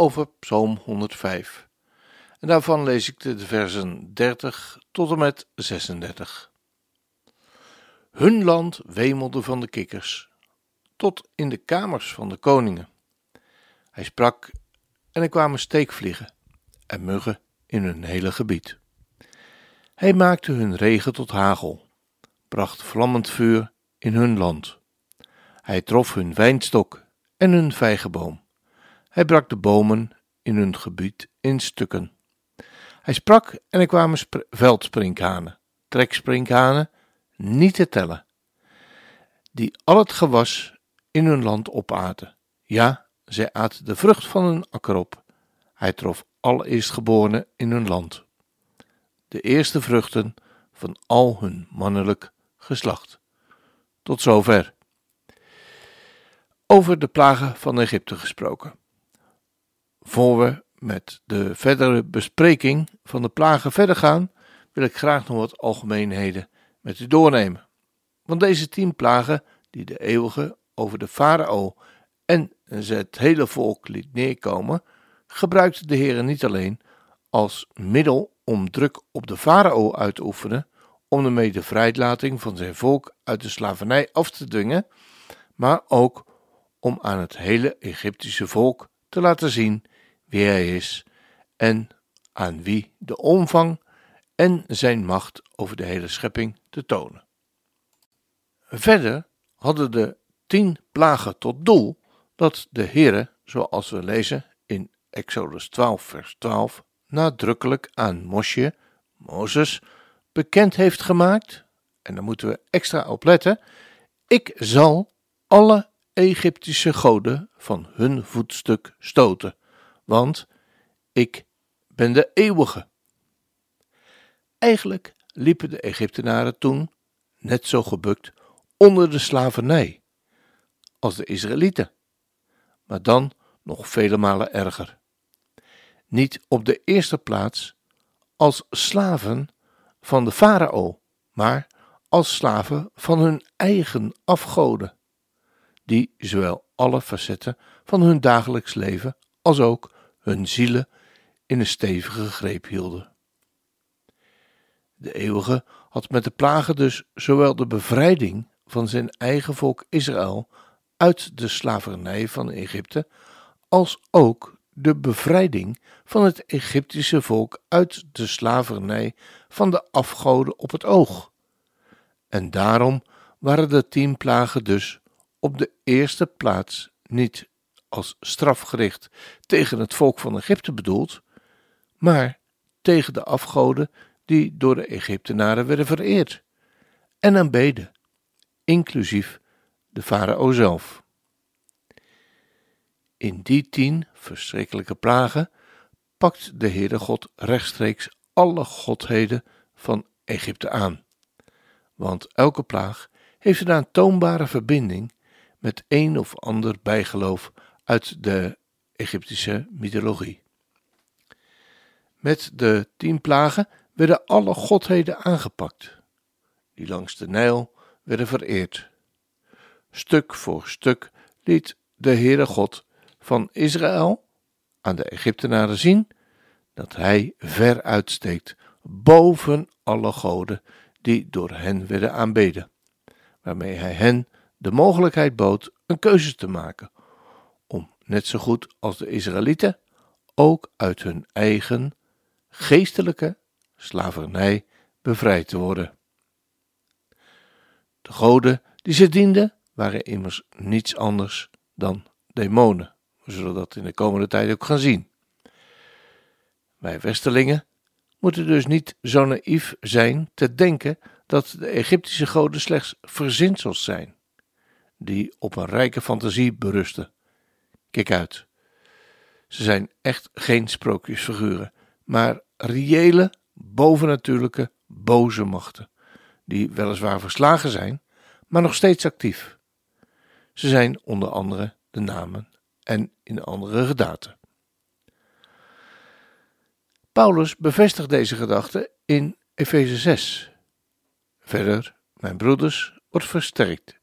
over Psalm 105. En daarvan lees ik de versen 30 tot en met 36. Hun land wemelde van de kikkers, tot in de kamers van de koningen. Hij sprak en er kwamen steekvliegen en muggen in hun hele gebied. Hij maakte hun regen tot hagel, bracht vlammend vuur in hun land. Hij trof hun wijnstok en hun vijgenboom. Hij brak de bomen in hun gebied in stukken. Hij sprak en er kwamen veldsprinkhanen, treksprinkhanen, niet te tellen, die al het gewas in hun land opaten. Ja, zij aten de vrucht van hun akker op. Hij trof alle eerstgeborenen in hun land. De eerste vruchten van al hun mannelijk geslacht. Tot zover. Over de plagen van Egypte gesproken. Voor we met de verdere bespreking van de plagen verder gaan, wil ik graag nog wat algemeenheden met u doornemen. Want deze tien plagen die de eeuwige over de farao en het hele volk liet neerkomen, gebruikte de Heer niet alleen als middel om druk op de farao uit te oefenen, om ermee de vrijlating van zijn volk uit de slavernij af te dwingen, maar ook om aan het hele Egyptische volk te laten zien wie hij is en aan wie de omvang en zijn macht over de hele schepping te tonen. Verder hadden de tien plagen tot doel dat de Heere, zoals we lezen in Exodus 12 vers 12, nadrukkelijk aan Mosje, Mozes, bekend heeft gemaakt, en daar moeten we extra op letten, ik zal alle Egyptische goden van hun voetstuk stoten, want ik ben de eeuwige. Eigenlijk liepen de Egyptenaren toen, net zo gebukt, onder de slavernij als de Israëlieten, maar dan nog vele malen erger. Niet op de eerste plaats als slaven van de farao, maar als slaven van hun eigen afgoden, die zowel alle facetten van hun dagelijks leven als ook hun zielen in een stevige greep hielden. De eeuwige had met de plagen dus zowel de bevrijding van zijn eigen volk Israël uit de slavernij van Egypte, als ook de bevrijding van het Egyptische volk uit de slavernij van de afgoden op het oog. En daarom waren de tien plagen dus op de eerste plaats niet als strafgericht tegen het volk van Egypte bedoeld, maar tegen de afgoden die door de Egyptenaren werden vereerd en aanbeden, inclusief de farao zelf. In die tien verschrikkelijke plagen pakt de Heere God rechtstreeks alle godheden van Egypte aan, want elke plaag heeft een aantoonbare verbinding met een of ander bijgeloof uit de Egyptische mythologie. Met de tien plagen werden alle godheden aangepakt, die langs de Nijl werden vereerd. Stuk voor stuk liet de Heere God van Israël aan de Egyptenaren zien dat hij ver uitsteekt boven alle goden die door hen werden aanbeden, waarmee hij hen de mogelijkheid bood een keuze te maken net zo goed als de Israëlieten ook uit hun eigen geestelijke slavernij bevrijd te worden. De goden die ze dienden waren immers niets anders dan demonen. We zullen dat in de komende tijd ook gaan zien. Wij Westerlingen moeten dus niet zo naïef zijn te denken dat de Egyptische goden slechts verzinsels zijn, die op een rijke fantasie berusten. Kijk uit. Ze zijn echt geen sprookjesfiguren, maar reële, bovennatuurlijke, boze machten, die weliswaar verslagen zijn, maar nog steeds actief. Ze zijn onder andere de namen en in andere gedaten. Paulus bevestigt deze gedachte in Efeze 6. Verder, mijn broeders, wordt versterkt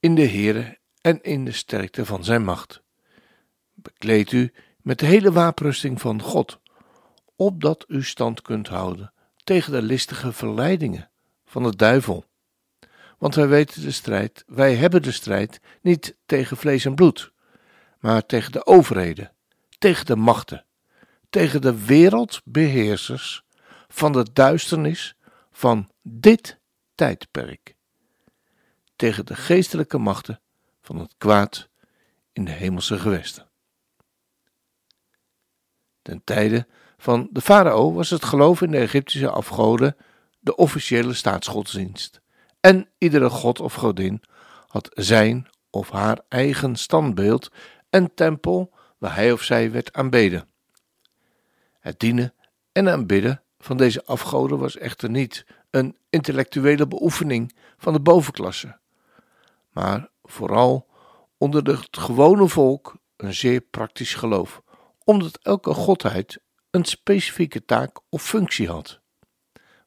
in de Here en in de sterkte van zijn macht. Bekleed u met de hele wapenrusting van God, opdat u stand kunt houden tegen de listige verleidingen van de duivel. Want wij weten de strijd, wij hebben de strijd niet tegen vlees en bloed, maar tegen de overheden, tegen de machten, tegen de wereldbeheersers van de duisternis van dit tijdperk, tegen de geestelijke machten van het kwaad in de hemelse gewesten. Ten tijde van de farao was het geloof in de Egyptische afgoden de officiële staatsgodsdienst. En iedere god of godin had zijn of haar eigen standbeeld en tempel waar hij of zij werd aanbeden. Het dienen en aanbidden van deze afgoden was echter niet een intellectuele beoefening van de bovenklasse, maar vooral onder het gewone volk een zeer praktisch geloof, omdat elke godheid een specifieke taak of functie had,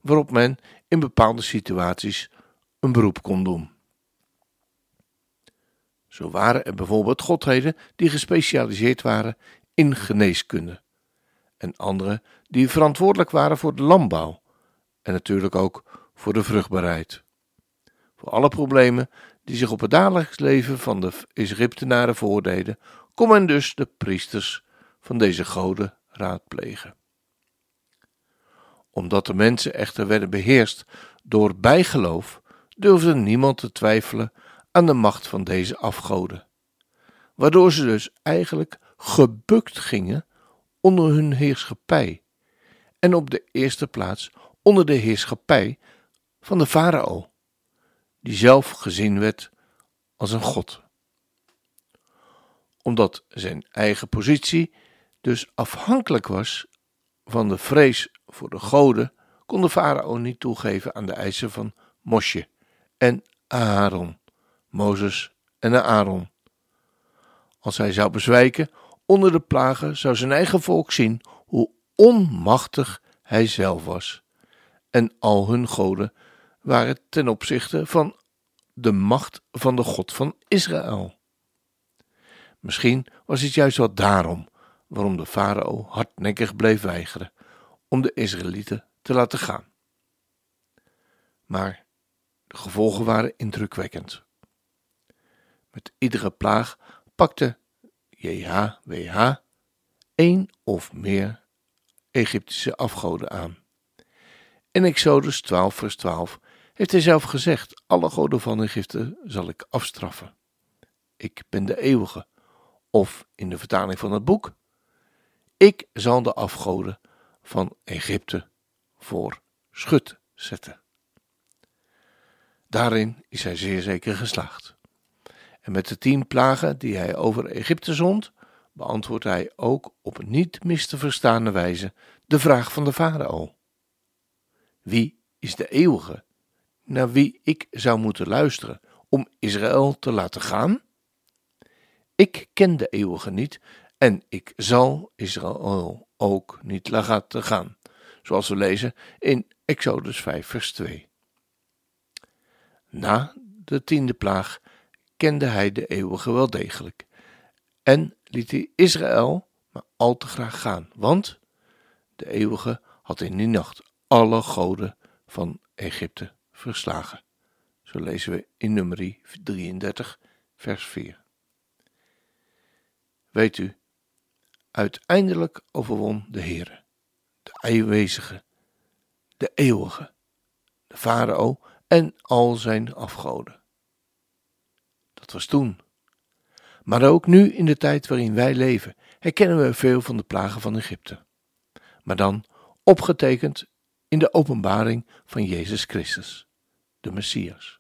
waarop men in bepaalde situaties een beroep kon doen. Zo waren er bijvoorbeeld godheden die gespecialiseerd waren in geneeskunde, en andere die verantwoordelijk waren voor de landbouw en natuurlijk ook voor de vruchtbaarheid. Voor alle problemen die zich op het dagelijks leven van de Egyptenaren voordeden, kon men dus de priesters van deze goden raadplegen. Omdat de mensen echter werden beheerst door bijgeloof, durfde niemand te twijfelen aan de macht van deze afgoden, waardoor ze dus eigenlijk gebukt gingen onder hun heerschappij en op de eerste plaats onder de heerschappij van de farao, die zelf gezien werd als een god. Omdat zijn eigen positie dus afhankelijk was van de vrees voor de goden, kon de farao niet toegeven aan de eisen van Mosje en Aaron, Mozes en Aaron. Als hij zou bezwijken onder de plagen, zou zijn eigen volk zien hoe onmachtig hij zelf was. En al hun goden waren ten opzichte van de macht van de God van Israël. Misschien was het juist wel daarom waarom de farao hardnekkig bleef weigeren om de Israëlieten te laten gaan. Maar de gevolgen waren indrukwekkend. Met iedere plaag pakte JHWH één of meer Egyptische afgoden aan. In Exodus 12, vers 12 heeft hij zelf gezegd: Alle goden van Egypte zal ik afstraffen. Ik ben de eeuwige. Of in de vertaling van het boek: Ik zal de afgoden van Egypte voor schut zetten. Daarin is hij zeer zeker geslaagd. En met de tien plagen die hij over Egypte zond, beantwoordt hij ook op niet mis te verstaande wijze de vraag van de farao. Wie is de eeuwige, naar wie ik zou moeten luisteren om Israël te laten gaan? Ik ken de eeuwige niet en ik zal Israël ook niet laten gaan, zoals we lezen in Exodus 5, vers 2. Na de tiende plaag kende hij de eeuwige wel degelijk en liet hij Israël maar al te graag gaan, want de eeuwige had in die nacht alle goden van Egypte verslagen. Zo lezen we in nummer 33, vers 4. Weet u, uiteindelijk overwon de Heere, de aanwezige, de eeuwige, de farao en al zijn afgoden. Dat was toen. Maar ook nu in de tijd waarin wij leven, herkennen we veel van de plagen van Egypte. Maar dan opgetekend in de openbaring van Jezus Christus, de Messias.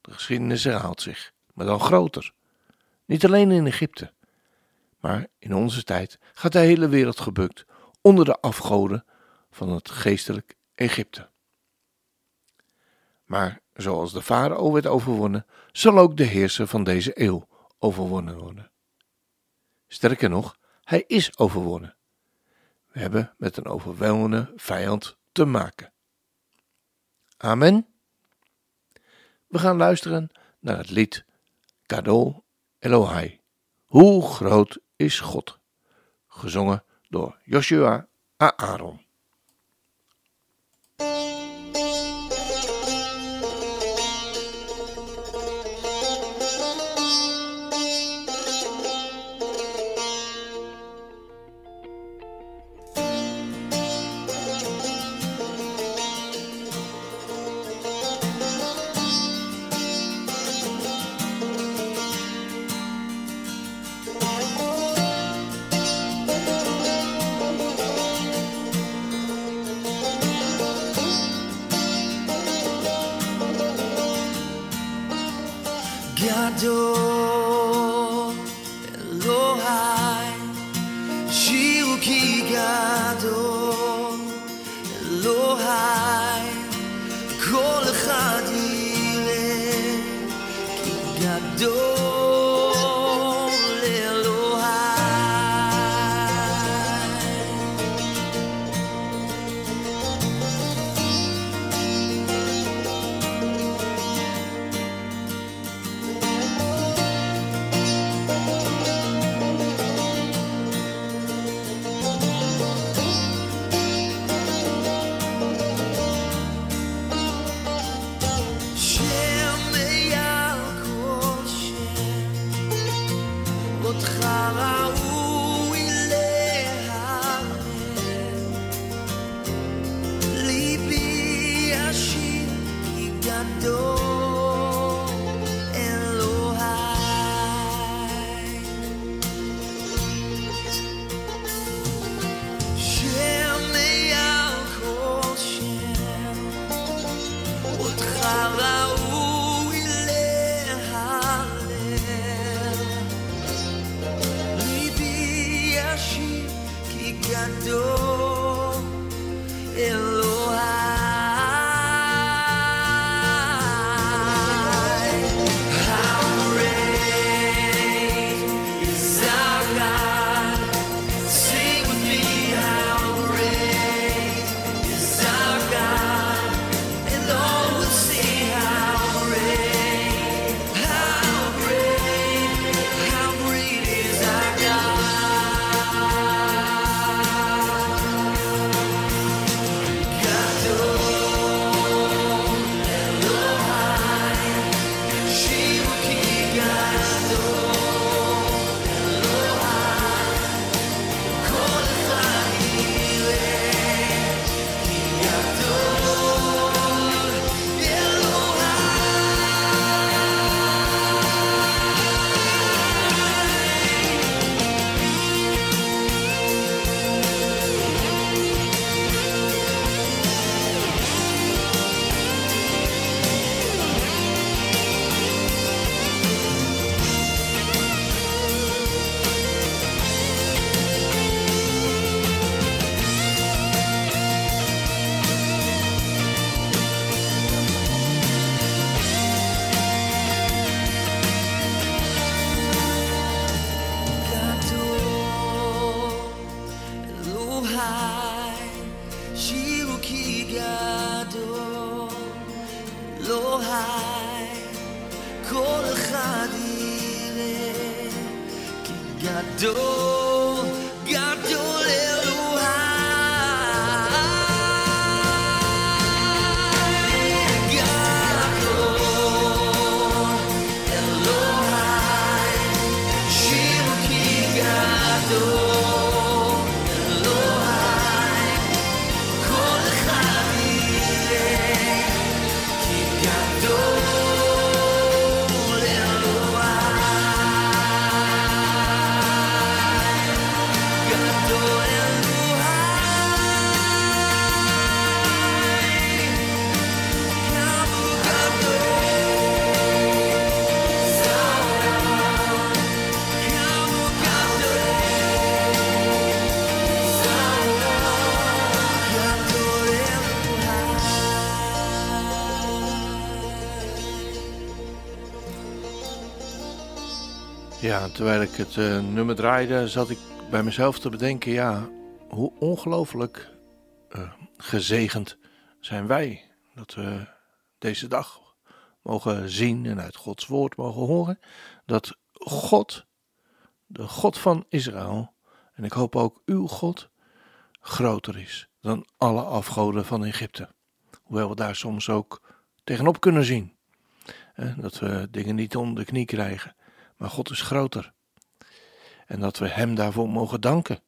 De geschiedenis herhaalt zich, maar dan groter. Niet alleen in Egypte, Maar in onze tijd gaat de hele wereld gebukt onder de afgoden van het geestelijk Egypte. Maar zoals de farao werd overwonnen, zal ook de heerser van deze eeuw overwonnen worden. Sterker nog, hij is overwonnen. We hebben met een overweldigende vijand te maken. Amen. We gaan luisteren naar het lied Kadol Elohai. Hoe groot is God? Gezongen door Joshua Aaron. adore. אלוהי, כל אחד יראה כי גדול, גדול Ja, terwijl ik het eh, nummer draaide, zat ik bij mezelf te bedenken: ja, hoe ongelooflijk eh, gezegend zijn wij dat we deze dag mogen zien en uit Gods woord mogen horen dat God, de God van Israël, en ik hoop ook uw God, groter is dan alle afgoden van Egypte. Hoewel we daar soms ook tegenop kunnen zien. dat we dingen niet onder de knie krijgen. Maar God is groter. En dat we Hem daarvoor mogen danken.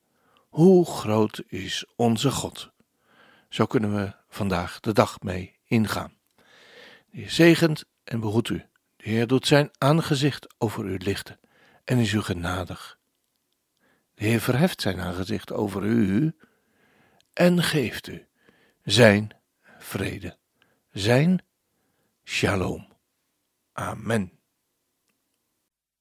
Hoe groot is onze God? Zo kunnen we vandaag de dag mee ingaan. De Heer zegent en behoedt u. De Heer doet zijn aangezicht over u lichten en is u genadig. De Heer verheft zijn aangezicht over u en geeft u zijn vrede, zijn shalom. Amen.